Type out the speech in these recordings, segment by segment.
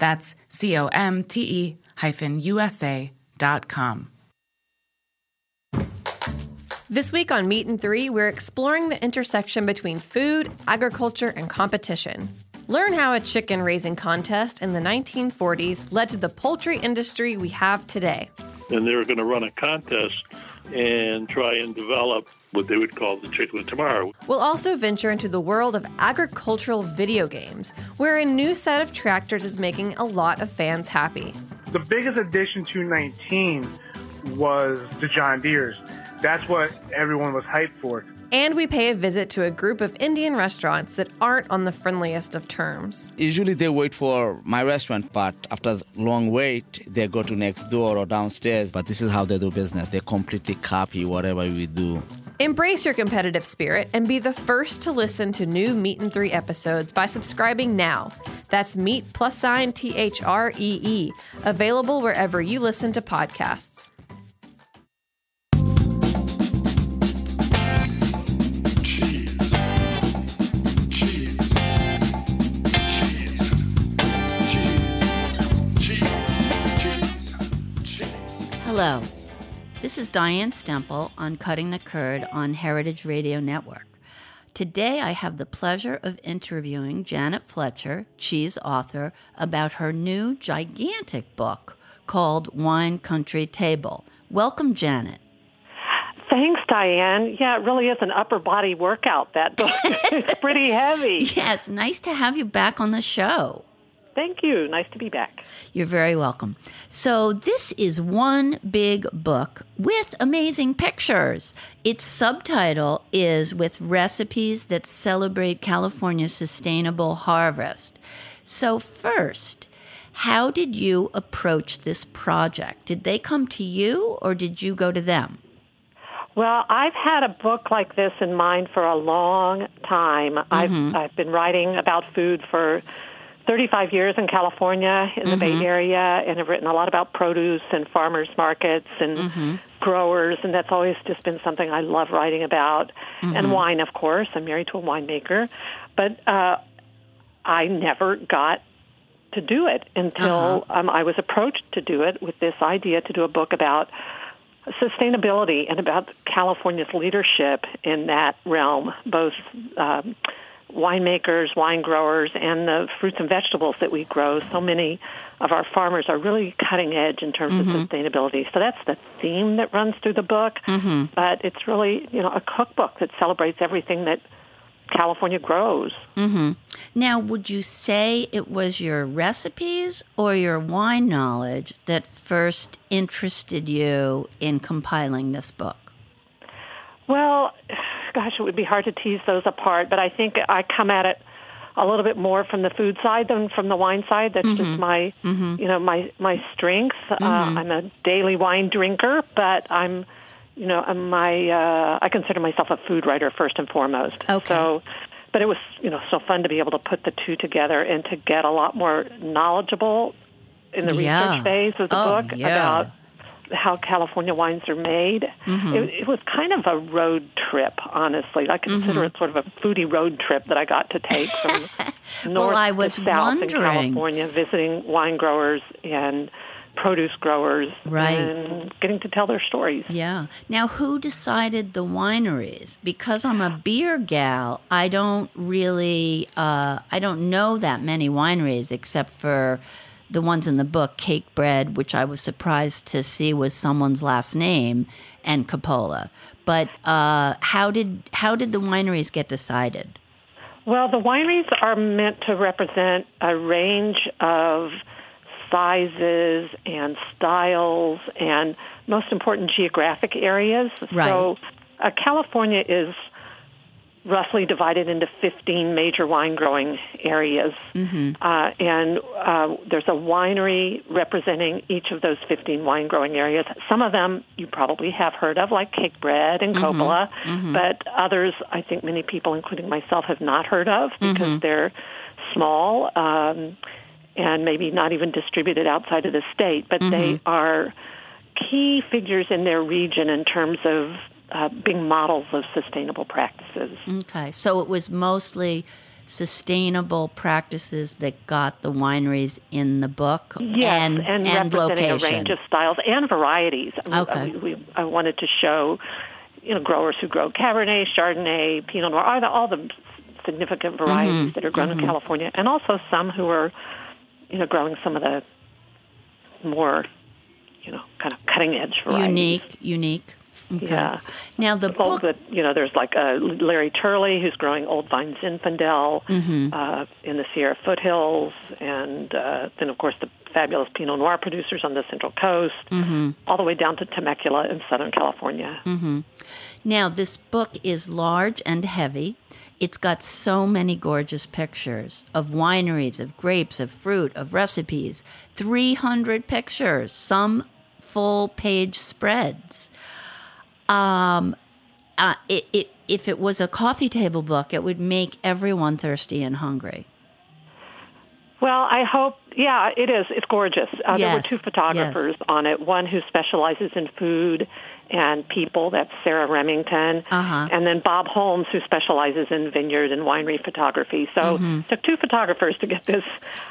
That's C O M T E hyphen USA dot com. This week on Meat and Three, we're exploring the intersection between food, agriculture, and competition. Learn how a chicken raising contest in the 1940s led to the poultry industry we have today. And they were going to run a contest and try and develop what they would call the chicken of tomorrow. We'll also venture into the world of agricultural video games, where a new set of tractors is making a lot of fans happy. The biggest addition to 19 was the John Deere's. That's what everyone was hyped for. And we pay a visit to a group of Indian restaurants that aren't on the friendliest of terms. Usually they wait for my restaurant, but after long wait, they go to next door or downstairs. But this is how they do business. They completely copy whatever we do. Embrace your competitive spirit and be the first to listen to new Meat and Three episodes by subscribing now. That's Meat plus sign T H R E E, available wherever you listen to podcasts. Hello. This is Diane Stemple on Cutting the Curd on Heritage Radio Network. Today I have the pleasure of interviewing Janet Fletcher, cheese author, about her new gigantic book called Wine Country Table. Welcome, Janet. Thanks, Diane. Yeah, it really is an upper body workout, that book. it's pretty heavy. Yes, nice to have you back on the show. Thank you. Nice to be back. You're very welcome. So, this is one big book with amazing pictures. Its subtitle is With Recipes That Celebrate California's Sustainable Harvest. So, first, how did you approach this project? Did they come to you or did you go to them? Well, I've had a book like this in mind for a long time. Mm-hmm. I've I've been writing about food for 35 years in California, in the mm-hmm. Bay Area, and have written a lot about produce and farmers markets and mm-hmm. growers, and that's always just been something I love writing about. Mm-hmm. And wine, of course. I'm married to a winemaker, but uh, I never got to do it until uh-huh. um, I was approached to do it with this idea to do a book about sustainability and about California's leadership in that realm, both. Um, winemakers, wine growers, and the fruits and vegetables that we grow. So many of our farmers are really cutting edge in terms mm-hmm. of sustainability. So that's the theme that runs through the book. Mm-hmm. But it's really, you know, a cookbook that celebrates everything that California grows. Mm-hmm. Now, would you say it was your recipes or your wine knowledge that first interested you in compiling this book? Well, gosh, it would be hard to tease those apart, but I think I come at it a little bit more from the food side than from the wine side. That's mm-hmm. just my, mm-hmm. you know, my my strength. Uh, mm-hmm. Uh, I'm a daily wine drinker, but I'm, you know, my uh, I consider myself a food writer first and foremost. Okay. So, but it was you know so fun to be able to put the two together and to get a lot more knowledgeable in the yeah. research phase of the oh, book yeah. about how California wines are made. Mm-hmm. It, it was kind of a road trip, honestly. I consider it sort of a foodie road trip that I got to take from north I was to south in. California, visiting wine growers and produce growers, Right. and getting to tell their stories. Yeah. Now, who decided the wineries? Because I'm a beer gal, I don't really, uh, I don't know that many wineries except for the ones in the book, Cakebread, which I was surprised to see was someone's last name, and Coppola. But uh, how did how did the wineries get decided? Well, the wineries are meant to represent a range of sizes and styles and most important geographic areas. Right. So uh, California is roughly divided into 15 major wine growing areas. Uh, and uh, there's a winery representing each of those 15 wine growing areas. Some of them you probably have heard of, like Cakebread and Coppola, but others I think many people, including myself, have not heard of because they're small. Um, and maybe not even distributed outside of the state, but they are key figures in their region in terms of uh, being models of sustainable practices. Okay, so it was mostly sustainable practices that got the wineries in the book Yes, and, and, and representing location. a range of styles and varieties. Okay. We, we, I wanted to show, you know, growers who grow Cabernet, Chardonnay, Pinot Noir, all the, all the significant varieties Mm-hmm. that are grown in California, and also some who are, you know, growing some of the more, you know, kind of cutting edge varieties. unique, unique. Okay. Yeah. Now the book. you know, there's like uh, Larry Turley, who's growing Old Vine Zinfandel Mm-hmm. uh, in the Sierra foothills, and uh, then of course the fabulous Pinot Noir producers on the Central Coast, Mm-hmm. all the way down to Temecula in Southern California. Now this book is large and heavy. It's got so many gorgeous pictures of wineries, of grapes, of fruit, of recipes. Three hundred pictures, some full page spreads. Um, uh, it, it, if it was a coffee table book, it would make everyone thirsty and hungry. Well, I hope. Yeah, it is. It's gorgeous. Uh, There were two photographers yes. on it. One who specializes in food and people. That's Sara Remington. Uh-huh. And then Bob Holmes, who specializes in vineyard and winery photography. So Mm-hmm. took two photographers to get this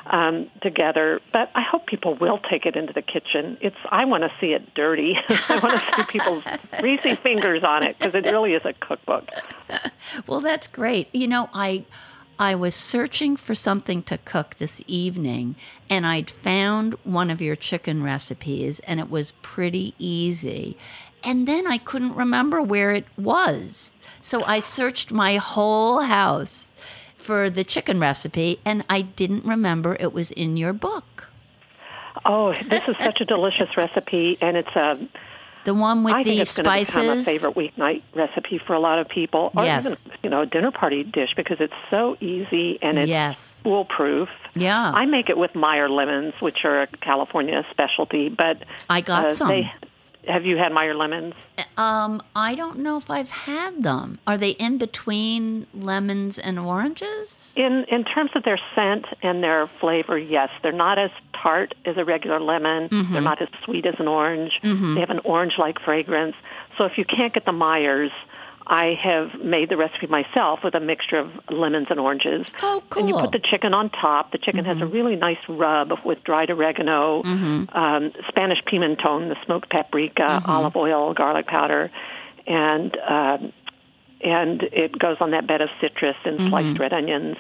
um, together. But I hope people will take it into the kitchen. It's. I want to see it dirty. I want to see people's greasy fingers on it because it really is a cookbook. Well, that's great. You know, I I was searching for something to cook this evening and I'd found one of your chicken recipes and it was pretty easy. And then I couldn't remember where it was. So I searched my whole house for the chicken recipe and I didn't remember it was in your book. Oh, this is such a delicious recipe, and it's a. The one with I think the it's going to become a spices. favorite weeknight recipe for a lot of people, or Yes. even you know a dinner party dish because it's so easy and it's Yes. foolproof. Yeah. I make it with Meyer lemons, which are a California specialty. But I got uh, some. They, have you had Meyer lemons? Um, I don't know if I've had them. Are they in between lemons and oranges? In in terms of their scent and their flavor, yes, they're not as tart as a regular lemon. Mm-hmm. They're not as sweet as an orange. They have an orange-like fragrance. So if you can't get the Myers, I have made the recipe myself with a mixture of lemons and oranges. Oh, cool. And you put the chicken on top. The chicken has a really nice rub with dried oregano, um, Spanish pimenton, the smoked paprika, olive oil, garlic powder, and um, and it goes on that bed of citrus and sliced red onions.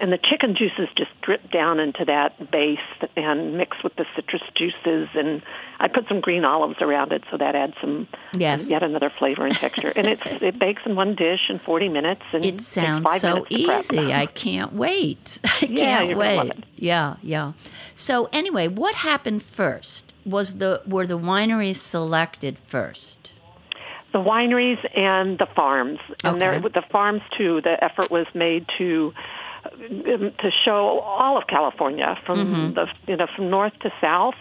And the chicken juices just drip down into that base and mix with the citrus juices. And I put some green olives around it, so that adds some Yes. yet another flavor and texture. and it's it bakes in one dish in 40 minutes. And It sounds so minutes to prep. easy. I can't wait. I Yeah, can't you're gonna love wait. it. Yeah, yeah. So anyway, what happened first? Was the were the wineries selected first? the wineries and the farms. And there, Okay. with the farms too, the effort was made to to show all of California from the you know from north to south,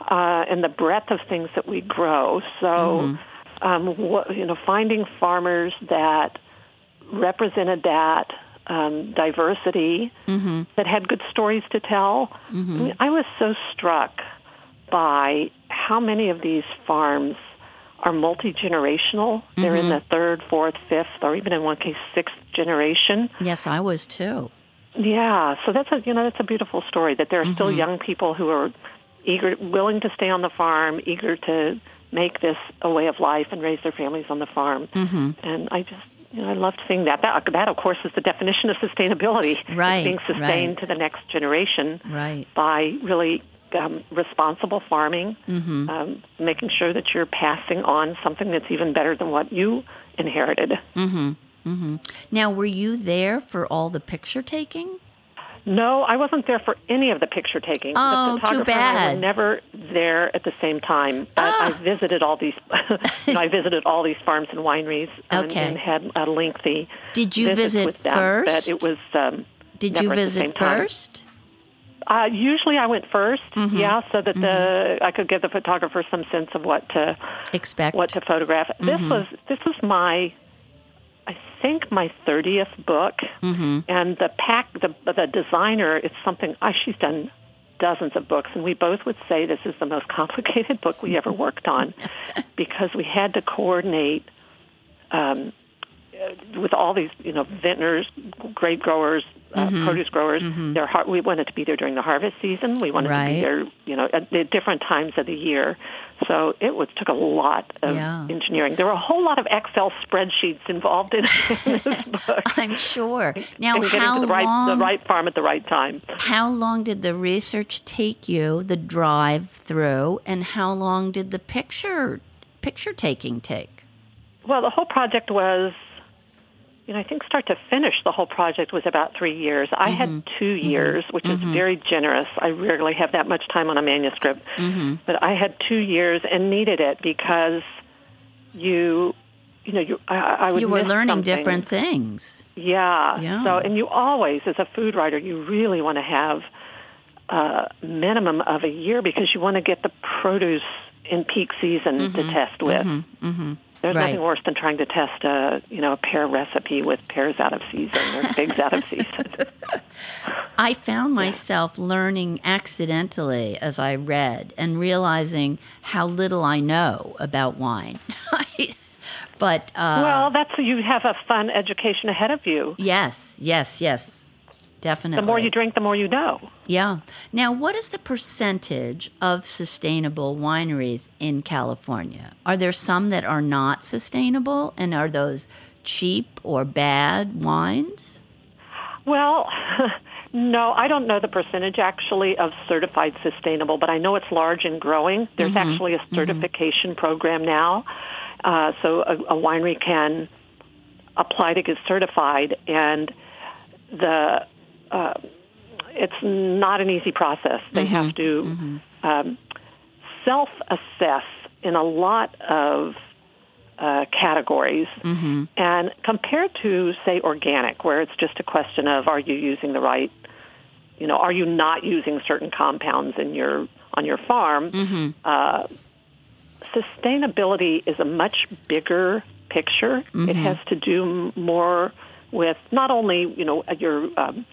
uh, and the breadth of things that we grow. So, um, what, you know, finding farmers that represented that um, diversity, that had good stories to tell. I, mean, I was so struck by how many of these farms are multi generational. They're in the third, fourth, fifth, or even in one case, sixth generation. Yes, I was too. Yeah, so that's a you know that's a beautiful story that there are still young people who are eager, willing to stay on the farm, eager to make this a way of life and raise their families on the farm. Mm-hmm. And I just you know I loved seeing that. That that of course is the definition of sustainability. Right, being sustained right. to the next generation Right. by really um, responsible farming, um, making sure that you're passing on something that's even better than what you inherited. Now, were you there for all the picture taking? No, I wasn't there for any of the picture taking. Oh, the two photographer and I bad. were never there at the same time. Ah. I visited all these. you know, I visited all these farms and wineries and, Okay. and had a lengthy. Did you visit with them, first? But it was. Um, Did you visit first? Uh, usually, I went 1st Mm-hmm. Yeah, so that the I could give the photographer some sense of what to Expect. what to photograph. This Mm-hmm. was this was my, I think my thirtieth book, Mm-hmm. and the pack the the designer. It's something I, she's done dozens of books, and we both would say this is the most complicated book we ever worked on because we had to coordinate. Um, with all these, you know, vintners, grape growers, uh, Mm-hmm. produce growers, their har- we wanted to be there during the harvest season. We wanted to be there, you know, at, at different times of the year. So it was took a lot of Yeah. engineering. There were a whole lot of Excel spreadsheets involved in, in this book. I'm sure. Now, and how the right long? the right farm at the right time. How long did the research take you? The drive through, and how long did the picture picture taking take? Well, the whole project was, you know, I think start to finish, the whole project was about three years. I had mm-hmm. two mm-hmm. years, which is mm-hmm. very generous. I rarely have that much time on a manuscript, but I had two years and needed it because you, you know, you I, I would You were learning something. different things. Yeah. Yeah. So, and you always, as a food writer, you really want to have a minimum of a year because you want to get the produce in peak season to test with. There's Right. nothing worse than trying to test a you know a pear recipe with pears out of season or figs out of season. I found myself learning accidentally as I read and realizing how little I know about wine. but uh, well, that's you have a fun education ahead of you. yes, yes, yes, definitely. The more you drink, the more you know. Yeah. Now, what is the percentage of sustainable wineries in California? Are there some that are not sustainable, and are those cheap or bad wines? Well, no, I don't know the percentage actually of certified sustainable, but I know it's large and growing. There's actually a certification program now. Uh, so a, a winery can apply to get certified, and the uh, it's not an easy process. They have to um, self assess in a lot of uh, categories. And compared to, say, organic, where it's just a question of are you using the right, you know, are you not using certain compounds in your on your farm? Uh, sustainability is a much bigger picture. It has to do more with not only you know your um,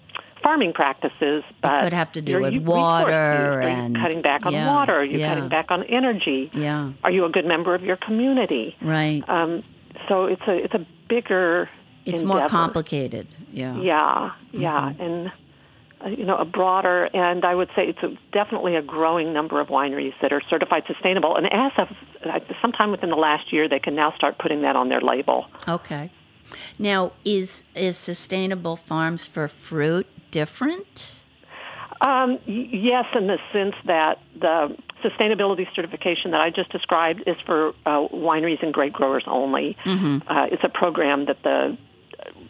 farming practices, but could have to do with water. Are and- you cutting back on yeah, water? Are you yeah. cutting back on energy? Yeah. Are you a good member of your community? Right. Um, so it's a it's a bigger. it's more complicated. Yeah. Yeah, yeah, Mm-hmm. and uh, you know a broader, and I would say it's a, definitely a growing number of wineries that are certified sustainable. And as of uh, sometime within the last year, they can now start putting that on their label. Okay. Now, is is sustainable farms for fruit different? Um, y- yes, in the sense that the sustainability certification that I just described is for uh, wineries and grape growers only. Uh, it's a program that the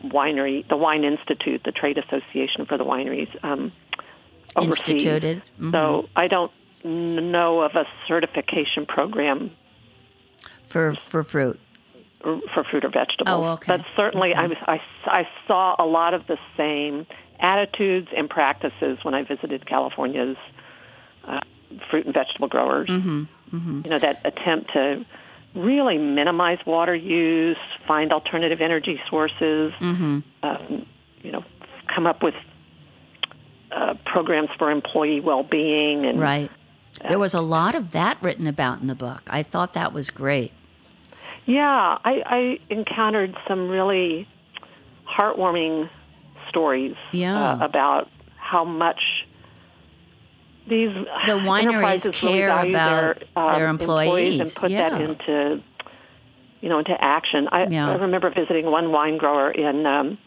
winery, the Wine Institute, the trade association for the wineries, um, oversees. Instituted. Mhm. So I don't know of a certification program for for fruit. For fruit or vegetables. Oh, okay. But certainly, I was I, I saw a lot of the same attitudes and practices when I visited California's uh, fruit and vegetable growers. Mm-hmm. You know that attempt to really minimize water use, find alternative energy sources. Mm-hmm. Um, you know, come up with uh, programs for employee well-being and Right. There was a lot of that written about in the book. I thought that was great. Yeah, I, I encountered some really heartwarming stories Yeah. uh, about how much these The wineries enterprises really care about their, um, their employees, and put yeah. that into you know into action. I, Yeah. I remember visiting one wine grower in um,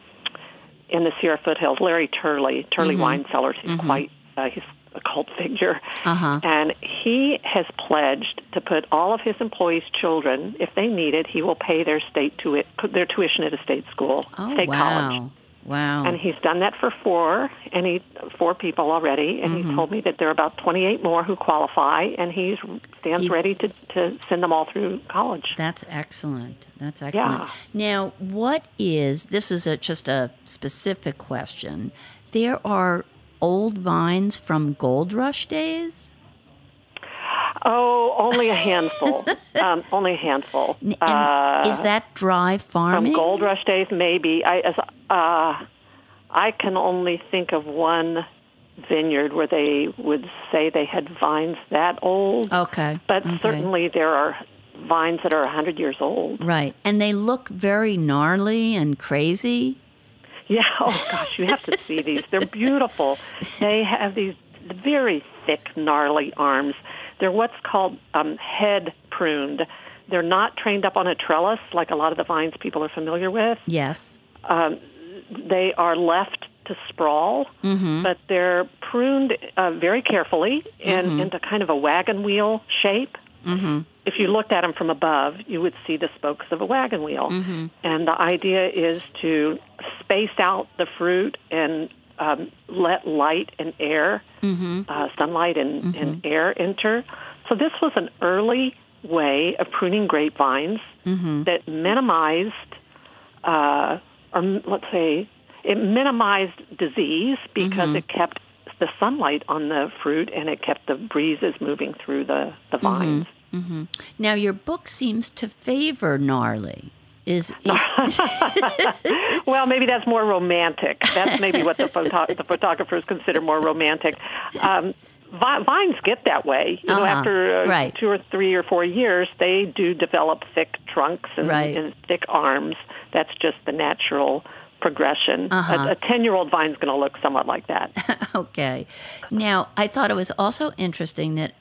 in the Sierra foothills, Larry Turley, Turley Mm-hmm. Wine Cellars. He's quite uh, he's a cult figure, Uh-huh. and he has pledged to put all of his employees' children, if they need it, he will pay their state to their tuition at a state school, Oh, state wow. college. Wow. And he's done that for four, and he four people already. And Mm-hmm. he told me that there are about twenty eight more who qualify, and he stands He's- ready to to send them all through college. That's excellent. That's excellent. Yeah. Now, what is this is a, just a specific question. There are old vines from gold rush days? Oh, only a handful. um, only a handful. Uh, is that dry farming? from gold rush days, maybe. I as uh, I can only think of one vineyard where they would say they had vines that old. Okay. But okay. certainly there are vines that are a hundred years old. Right. And they look very gnarly and crazy. Yeah. Oh gosh, you have to see these. They're beautiful. They have these very thick, gnarly arms. They're what's called um, head pruned. They're not trained up on a trellis like a lot of the vines people are familiar with. Yes. Um, they are left to sprawl, but they're pruned uh, very carefully and into kind of a wagon wheel shape. Mm-hmm. If you looked at them from above, you would see the spokes of a wagon wheel. And the idea is to space out the fruit and um, let light and air, uh, sunlight and, and air enter. So this was an early way of pruning grapevines that minimized uh, or let's say it minimized disease because it kept the sunlight on the fruit and it kept the breezes moving through the, the vines. Now, your book seems to favor gnarly. Is, is Well, maybe that's more romantic. That's maybe what the, photo- the photographers consider more romantic. Um, vi- vines get that way. You know, Uh-huh. after uh, Right. two or three or four years, they do develop thick trunks and, Right. and thick arms. That's just the natural progression. Uh-huh. A- A ten-year-old vine is going to look somewhat like that. okay. Now, I thought it was also interesting that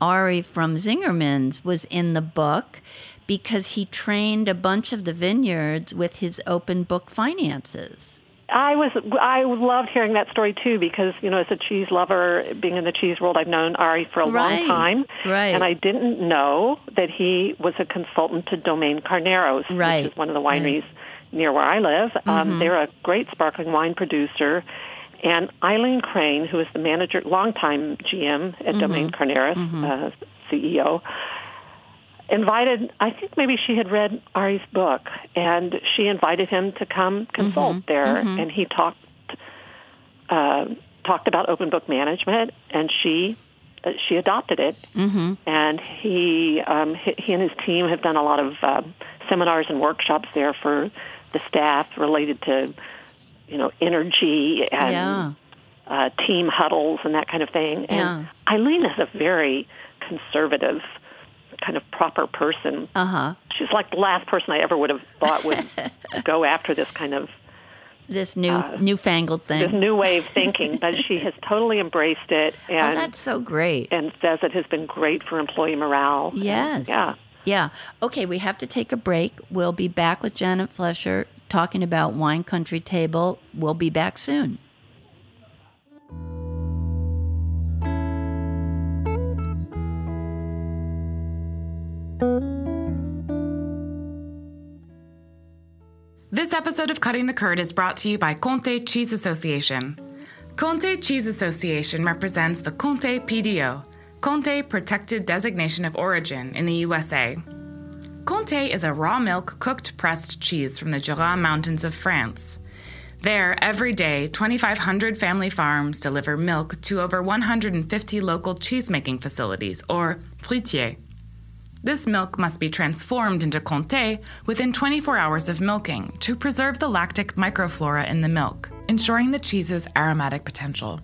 Ari from Zingerman's was in the book because he trained a bunch of the vineyards with his open book finances. I was I loved hearing that story too because you know as a cheese lover, being in the cheese world, I've known Ari for a Right, long time, right. and I didn't know that he was a consultant to Domaine Carneros, Right, which is one of the wineries near where I live. Mm-hmm. Um, they're a great sparkling wine producer, and Eileen Crane, who is the manager, longtime GM at Mm-hmm. Domaine Carneros, uh, CEO, invited i think maybe she had read ari's book and she invited him to come consult Mm-hmm. there and he talked uh, talked about open book management and she uh, she adopted it mm-hmm. and he um, he, he and his team have done a lot of um, seminars and workshops there for the staff related to you know energy and Yeah. uh, team huddles and that kind of thing. And Yeah. Eileen is a very conservative, kind of proper person. Uh huh. She's like the last person I ever would have thought would go after this kind of This new newfangled thing. this new way of thinking, but she has totally embraced it oh, and that's so great. and says it has been great for employee morale. And, Yes. yeah. Yeah. Okay, we have to take a break. We'll be back with Janet Fletcher talking about Wine Country Table. We'll be back soon. This episode of Cutting the Curd is brought to you by Comté Cheese Association. Comté Cheese Association represents the Comté PDO, Comté Protected Designation of Origin in the USA. Comté is a raw milk cooked pressed cheese from the Jura Mountains of France. There, every day, 2,500 family farms deliver milk to over 150 local cheesemaking facilities, or fruitiers. This milk must be transformed into Conte within 24 hours of milking to preserve the lactic microflora in the milk, ensuring the cheese's aromatic potential.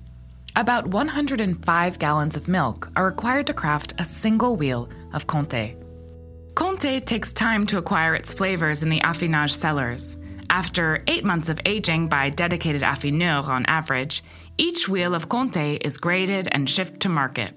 About 105 gallons of milk are required to craft a single wheel of Comté. Comté takes time to acquire its flavors in the affinage cellars. After eight months of aging by dedicated affineurs on average, each wheel of Comté is graded and shipped to market.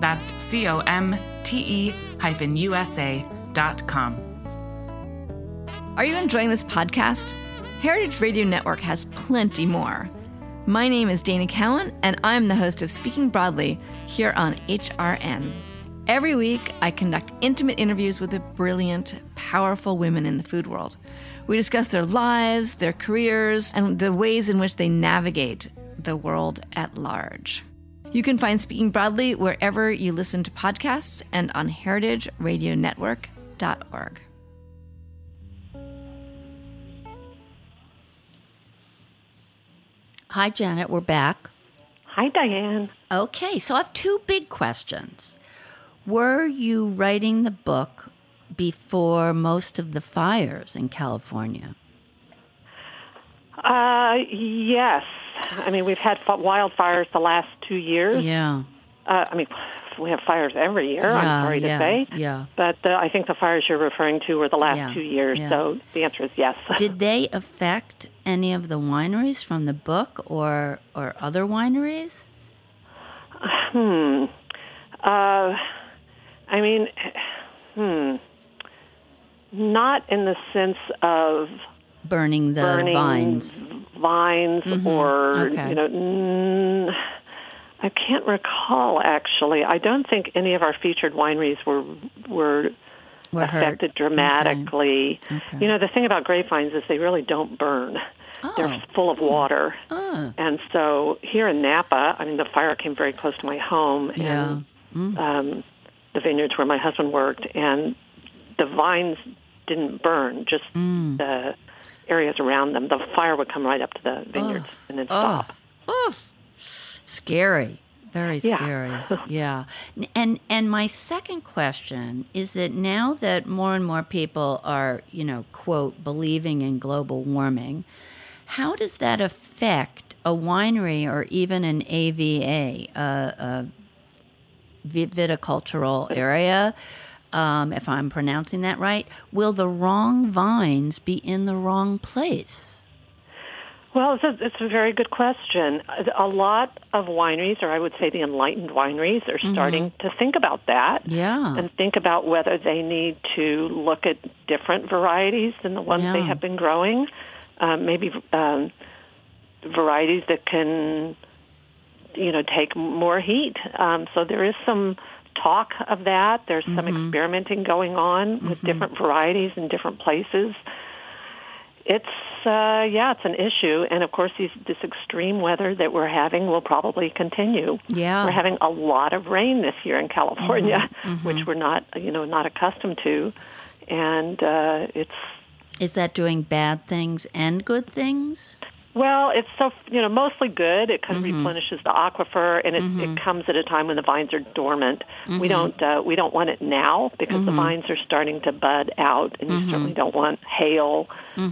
That's C O M T E hyphen USA dot com. Are you enjoying this podcast? Heritage Radio Network has plenty more. My name is Dana Cowan, and I'm the host of Speaking Broadly here on HRN. Every week, I conduct intimate interviews with the brilliant, powerful women in the food world. We discuss their lives, their careers, and the ways in which they navigate the world at large. You can find Speaking Broadly wherever you listen to podcasts and on heritageradionetwork.org. Hi, Janet. We're back. Hi, Diane. Okay, so I have two big questions. Were you writing the book before most of the fires in California? Uh, yes. I mean, we've had wildfires the last two years. Yeah. Uh, I mean, we have fires every year. Yeah, I'm sorry yeah, to say. yeah. But uh, I think the fires you're referring to were the last Yeah, two years. So the answer is yes. Did they affect any of the wineries from the book or or other wineries? hmm. Uh, I mean, hmm. Not in the sense of Burning the burning vines. vines or Okay. you know. Mm, I can't recall actually. I don't think any of our featured wineries were were Were hurt. affected dramatically. Okay. You know, the thing about grapevines is they really don't burn. They're full of water. Oh. And so here in Napa, I mean, the fire came very close to my home Yeah. and um, the vineyards where my husband worked, and the vines didn't burn, just Mm. the areas around them. The fire would come right up to the vineyards and then stop. Oh. stop. Scary. Very scary. yeah. N- And and my second question is that now that more and more people are, you know, quote, believing in global warming, how does that affect a winery or even an AVA, a, a viticultural area? Um, if I'm pronouncing that right, will the wrong vines be in the wrong place? Well, it's a, it's a very good question. A lot of wineries, or I would say the enlightened wineries, are starting to think about that. Mm-hmm. Yeah. And think about whether they need to look at different varieties than the ones they have been growing. Um, maybe um, varieties that can, you know, take more heat. Um, so there is some talk of that. There's some Mm-hmm. experimenting going on with different varieties in different places it's uh, yeah, it's an issue, and of course, these, this extreme weather that we're having will probably continue. Yeah. we're having a lot of rain this year in California, Mm-hmm, which we're not you know not accustomed to, and uh, it's Is that doing bad things and good things? Well, it's so you know mostly good. It kind of Mm-hmm. replenishes the aquifer, and it, it comes at a time when the vines are dormant. Mm-hmm. We don't uh, we don't want it now because the vines are starting to bud out, and you Mm-hmm. certainly don't want hail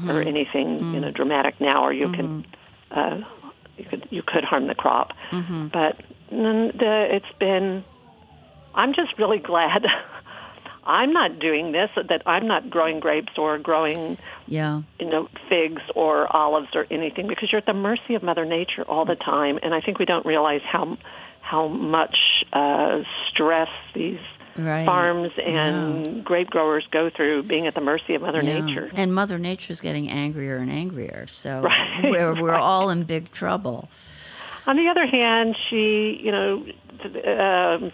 or anything you know dramatic now, or you can uh, you could you could harm the crop. Mm-hmm. But the, it's been. I'm just really glad. I'm not doing this. That I'm not growing grapes or growing Yeah. you know, figs or olives or anything because you're at the mercy of Mother Nature all the time. And I think we don't realize how how much uh, stress these Right. farms and grape growers go through being at the mercy of Mother Yeah. Nature. And Mother Nature is getting angrier and angrier. So Right, we're, we're all in big trouble. On the other hand, she, you know, um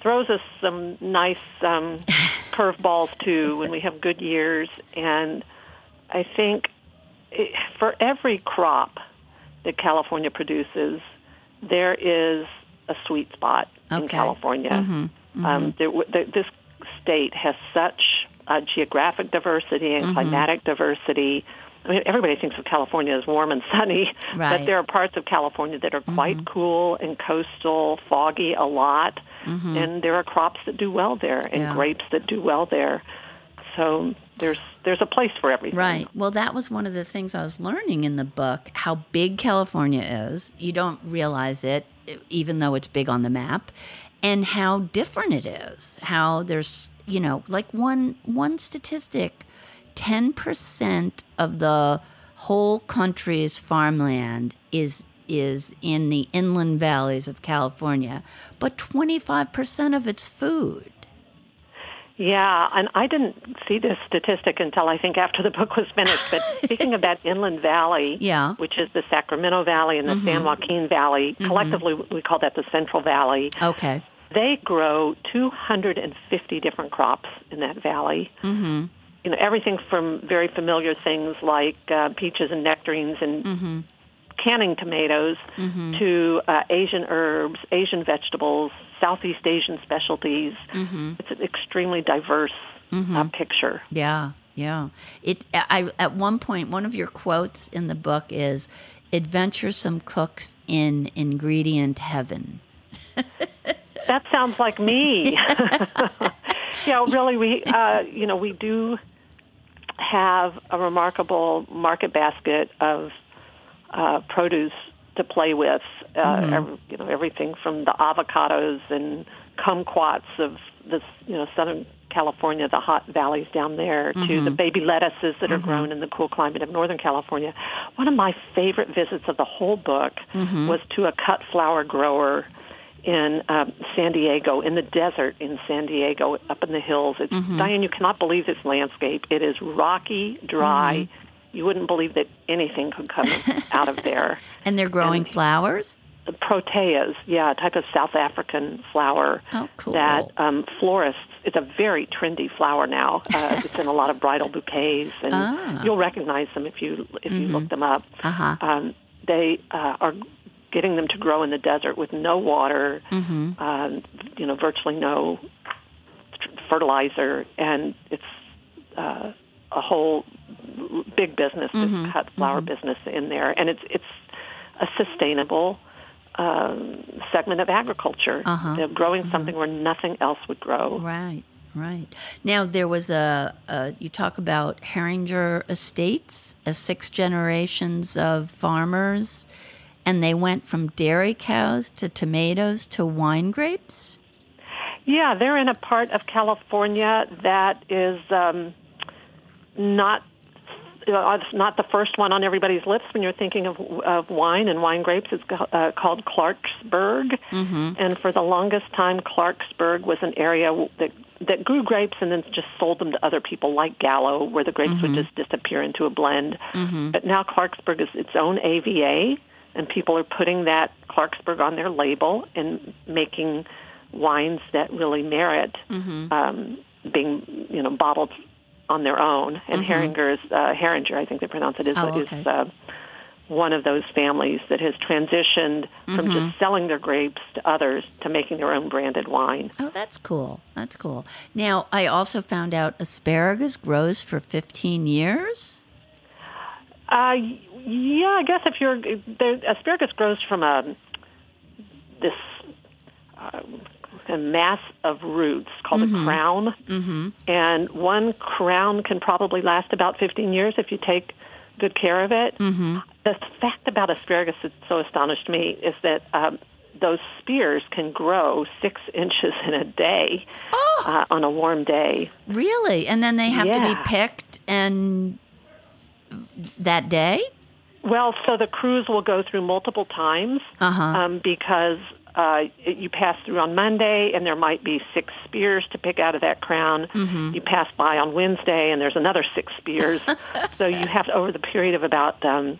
throws us some nice um, curveballs too when we have good years. And I think it, for every crop that California produces, there is a sweet spot in Okay. California. Mm-hmm. Um, there, this state has such uh, geographic diversity Mm-hmm. and climatic diversity. I mean, everybody thinks of California as warm and sunny, Right. Mm-hmm. but there are parts of California that are quite cool and coastal, foggy a lot, and there are crops that do well there and Mm-hmm. Yeah. grapes that do well there. So there's there's a place for everything. Right. Well, that was one of the things I was learning in the book how big California is. You don't realize it, even though it's big on the map, and how different it is. How there's, you know, like one one statistic 10% of the whole country's farmland is is in the inland valleys of California, but 25% of its food. Yeah, and I didn't see this statistic until I think after the book was finished. But speaking of that inland valley, Yeah. which is the Sacramento Valley and the San Joaquin Valley, collectively we call that the Central Valley. Okay. They grow 250 different crops in that valley. Mm-hmm. You know, everything from very familiar things like uh, peaches and nectarines and canning tomatoes to uh, Asian herbs, Asian vegetables, Southeast Asian specialties. It's an extremely diverse uh, picture. Yeah, yeah. It. I at one point, one of your quotes in the book is, "Adventuresome cooks in ingredient heaven." That sounds like me. yeah, really, we uh, you know we do have a remarkable market basket of uh, produce to play with. Uh, every, you know everything from the avocados and kumquats of this you know southern California, the hot valleys down there, to the baby lettuces that are grown in the cool climate of Northern California. One of my favorite visits of the whole book was to a cut flower grower in um, San Diego, in the desert in San Diego, up in the hills. It's Diane, you cannot believe this landscape. It is rocky, dry. You wouldn't believe that anything could come out of there. And they're growing flowers. Proteas, yeah, a type of South African flower Oh, cool. that um, florists. It's a very trendy flower now. Uh, it's in a lot of bridal bouquets, and Ah. you'll recognize them if you if you look them up. Uh-huh. Um, they uh, are getting them to grow in the desert with no water, um, you know, virtually no fertilizer, and it's uh, a whole big business, this cut flower business in there, and it's it's a sustainable um, segment of agriculture. Uh-huh. They're growing something where nothing else would grow. Right, right. Now there was a, a you talk about Heringer Estates, a six generations of farmers, and they went from dairy cows to tomatoes to wine grapes. Yeah, they're in a part of California that is um, not it's not the first one on everybody's lips when you're thinking of, of wine and wine grapes. It's uh, called Clarksburg, and for the longest time, Clarksburg was an area that that grew grapes and then just sold them to other people, like Gallo, where the grapes would just disappear into a blend. But now Clarksburg is its own AVA, and people are putting that Clarksburg on their label and making wines that really merit um, being, you know, bottled on their own. And Heringer's uh, Heringer, I think they pronounce it, is, Oh, okay. is uh, one of those families that has transitioned from just selling their grapes to others to making their own branded wine. Oh, that's cool. That's cool. Now I also found out asparagus grows for 15 years. Uh, yeah, I guess if you're the asparagus grows from a this uh, a mass of roots called a crown, mm-hmm. and one crown can probably last about 15 years if you take good care of it. Mm-hmm. The fact about asparagus that so astonished me is that um, those spears can grow six inches in a day uh, on a warm day. Really? And then they have to be picked and that day? Well, so the crews will go through multiple times Uh-huh. um, because uh, you pass through on Monday, and there might be six spears to pick out of that crown. Mm-hmm. You pass by on Wednesday, and there's another six spears. so you have to, over the period of about um,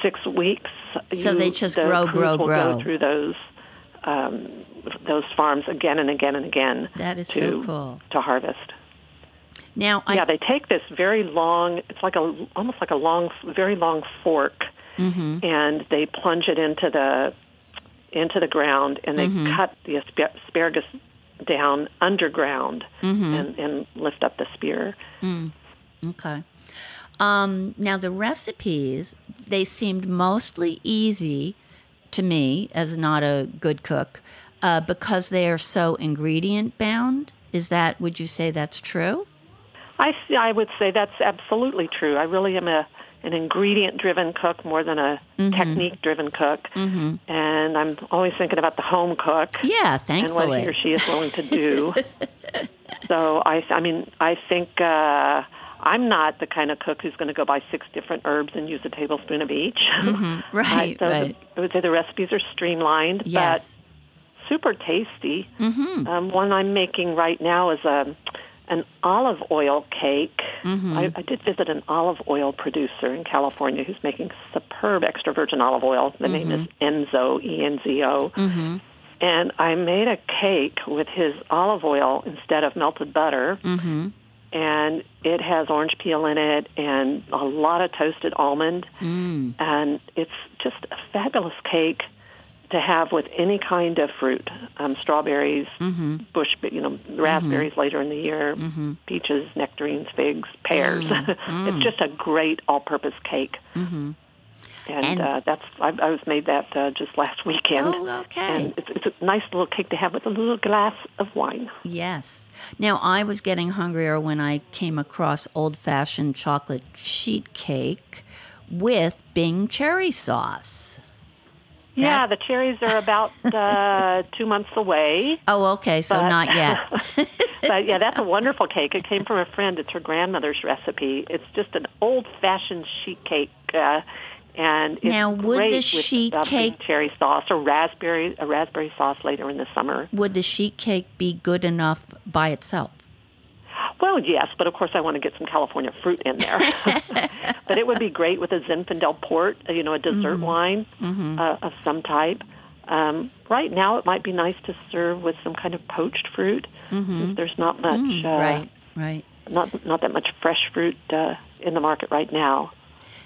six weeks. So you- they just the grow, grow, will grow. Go through those um, those farms again and again and again. That is to, so cool. to harvest. Now I yeah, they take this very long. It's like a almost like a long, very long fork, Mm-hmm. and they plunge it into the into the ground, and they Mm-hmm. cut the aspa- asparagus down underground Mm-hmm. and, and lift up the spear. Okay. Um, now the recipes they seemed mostly easy to me as not a good cook uh, because they are so ingredient bound. Is that would you say that's true? I, I would say that's absolutely true. I really am a an ingredient driven cook more than a Mm-hmm. technique driven cook, mm-hmm. and I'm always thinking about the home cook Yeah, thankfully. and what he or she is willing to do. so I, I mean, I think uh, I'm not the kind of cook who's going to go buy six different herbs and use a tablespoon of each. Right, I, so right. I would say the recipes are streamlined, Yes. but super tasty. Mm-hmm. Um, one I'm making right now is a an olive oil cake. Mm-hmm. I, I did visit an olive oil producer in California who's making superb extra virgin olive oil. The name is Mm-hmm. Enzo E N Z O. And I made a cake with his olive oil instead of melted butter. Mm-hmm. And it has orange peel in it and a lot of toasted almond. Mm. And it's just a fabulous cake to have with any kind of fruit um, strawberries, Mm-hmm. bush, you know, raspberries later in the year, peaches, nectarines, figs, pears. it's just a great all purpose cake. Mm-hmm. And, And- uh, that's I, I was made that uh, just last weekend. Oh, okay. And it's, it's a nice little cake to have with a little glass of wine. Yes. Now I was getting hungrier when I came across old fashioned chocolate sheet cake with Bing cherry sauce. Yeah, the cherries are about uh, two months away. Oh, okay. So But- not yet. but yeah, that's a wonderful cake. It came from a friend. It's her grandmother's recipe. It's just an old-fashioned sheet cake, uh, and it's Now, would great the with, sheet cake- cherry sauce or raspberry a raspberry sauce later in the summer. Would the sheet cake be good enough by itself? Well, yes, but of course I want to get some California fruit in there. but it would be great with a Zinfandel port, you know, a dessert wine uh, of some type. Um, right now, it might be nice to serve with some kind of poached fruit. since There's not much, uh, right. Right. not not that much fresh fruit uh, in the market right now.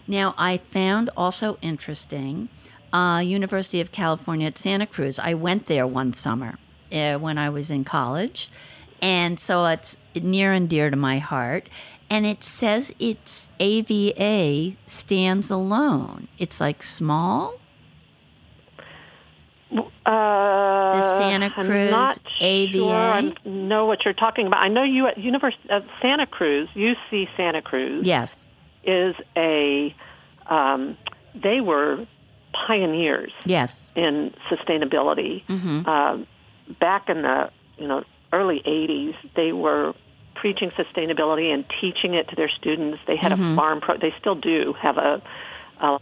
Now, I found also interesting uh, University of California at Santa Cruz. I went there one summer uh, when I was in college, and so it's near and dear to my heart. And it says its AVA stands alone. It's like small. Uh, The Santa Cruz I'm AVA? Sure I know what you're talking about. I know you at University of Santa Cruz, UC Santa Cruz. Yes. is a um, they were pioneers Yes. in sustainability. Mm-hmm. Um, back in the you know early '80s, they were preaching sustainability and teaching it to their students. They had Mm-hmm. a farm pro. They still do have a, a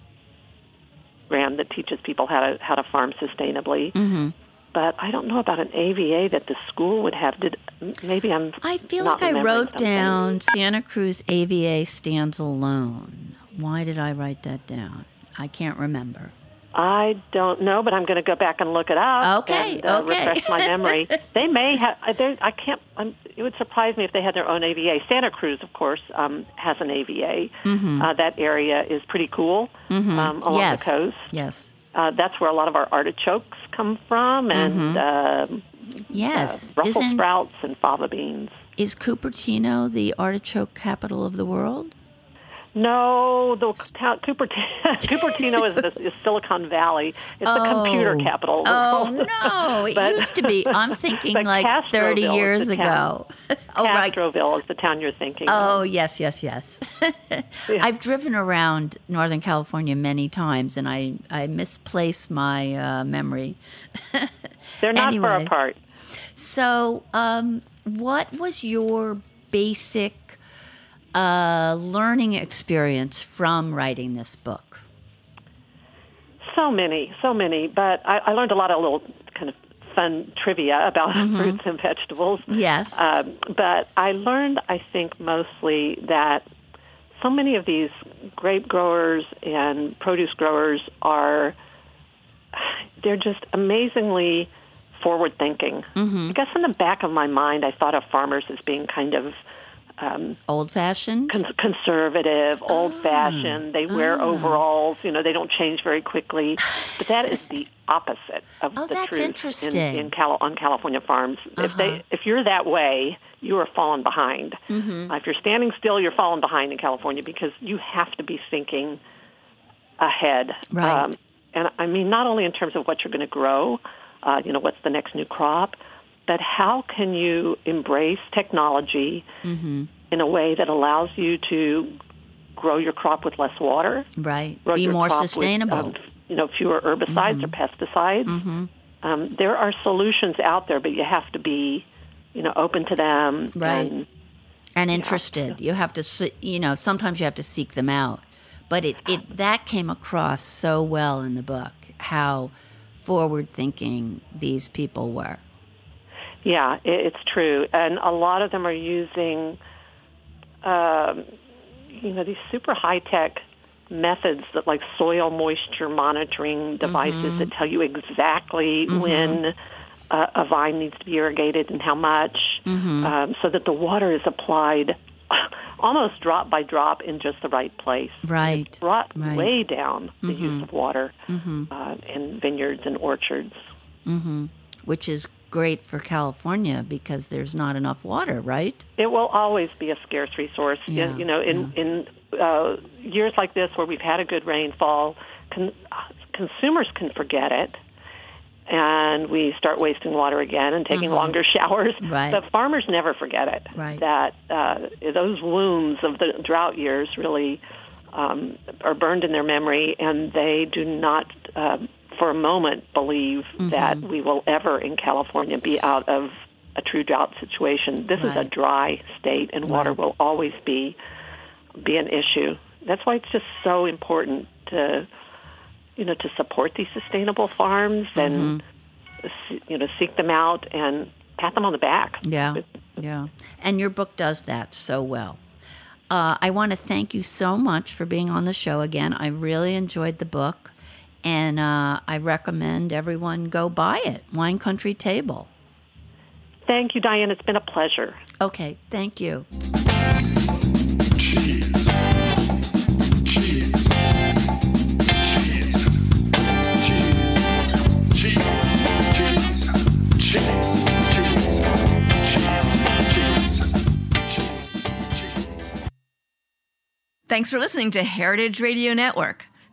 program that teaches people how to how to farm sustainably. Mm-hmm. But I don't know about an AVA that the school would have. Did maybe I'm? I feel like I wrote something. down Santa Cruz AVA stands alone. Why did I write that down? I can't remember. I don't know, but I'm going to go back and look it up. Okay, and, uh, okay. refresh my memory. they may have. I- can't. I'm, it would surprise me if they had their own AVA. Santa Cruz, of course, um, has an AVA. Uh, that area is pretty cool um, along Mm-hmm. yes. the coast. Yes. Uh, that's where a lot of our artichokes come from, and um Yes. uh, Mm-hmm. Isn't sprouts and fava beans. is Cupertino the artichoke capital of the world? No, the town, Cupertino, Cupertino is, the, is Silicon Valley. It's the computer Oh. capital. Of the Oh no, it But- used to be. I'm thinking like 30 Castroville is years ago. town. oh right. Castroville is the town you're thinking. Oh of. yes, yes, yes. I've driven around Northern California many times, and I I misplace my uh, memory. they're not far apart. So, um, what was your basic uh, learning experience from writing this book? So many, so many. But I, I learned a lot of little kind of fun trivia about fruits and vegetables. Yes. Um, but I learned, I think, mostly that so many of these grape growers and produce growers are, they're just amazingly forward thinking. I guess in the back of my mind, I thought of farmers as being kind of um, Old fashioned? con- conservative, old fashioned. They wear overalls. You know, they don't change very quickly. But that is the opposite of Oh, the that's truth interesting. in, in Cal- on California farms. If they if you're that way, you are falling behind. Mm-hmm. Uh, if you're standing still, you're falling behind in California because you have to be thinking ahead. Um, Right. and I mean, not only in terms of what you're going to grow, uh, you know, what's the next new crop, but how can you embrace technology Mm-hmm. in a way that allows you to grow your crop with less water, Right. grow Be more crop with, sustainable. um, you know, fewer herbicides or pesticides. Um, there are solutions out there, but you have to be, you know, open to them. Right. And, and interested. You have to, se- you know, sometimes you have to seek them out. But it, it that came across so well in the book how forward thinking these people were. Yeah, it's true, and a lot of them are using, um, you know, these super high tech methods that like soil moisture monitoring devices that tell you exactly when uh, a vine needs to be irrigated and how much, um, so that the water is applied almost drop by drop in just the right place. Right. Brought Right. way down the use of water uh, in vineyards and orchards. Which is great for California because there's not enough water, right? It will always be a scarce resource. You- Yeah, you know, in in uh, years like this where we've had a good rainfall, con- consumers can forget it, and we start wasting water again and taking longer showers. Right. But farmers never forget it. Right. That uh, those wounds of the drought years really um, are burned in their memory, and they do not. Uh, for a moment, believe that we will ever in California be out of a true drought situation. This is a dry state, and water will always be be an issue. That's why it's just so important to you know to support these sustainable farms and you know seek them out and pat them on the back. Yeah, yeah. And your book does that so well. Uh, I want to thank you so much for being on the show again. I really enjoyed the book, and uh, I recommend everyone go buy it. Wine Country Table. Thank you, Diane. It's been a pleasure. Okay, thank you. Cheese. Cheese. Cheese. Cheese. Cheese. Cheese. Cheese. Cheese. Thanks for listening to Heritage Radio Network,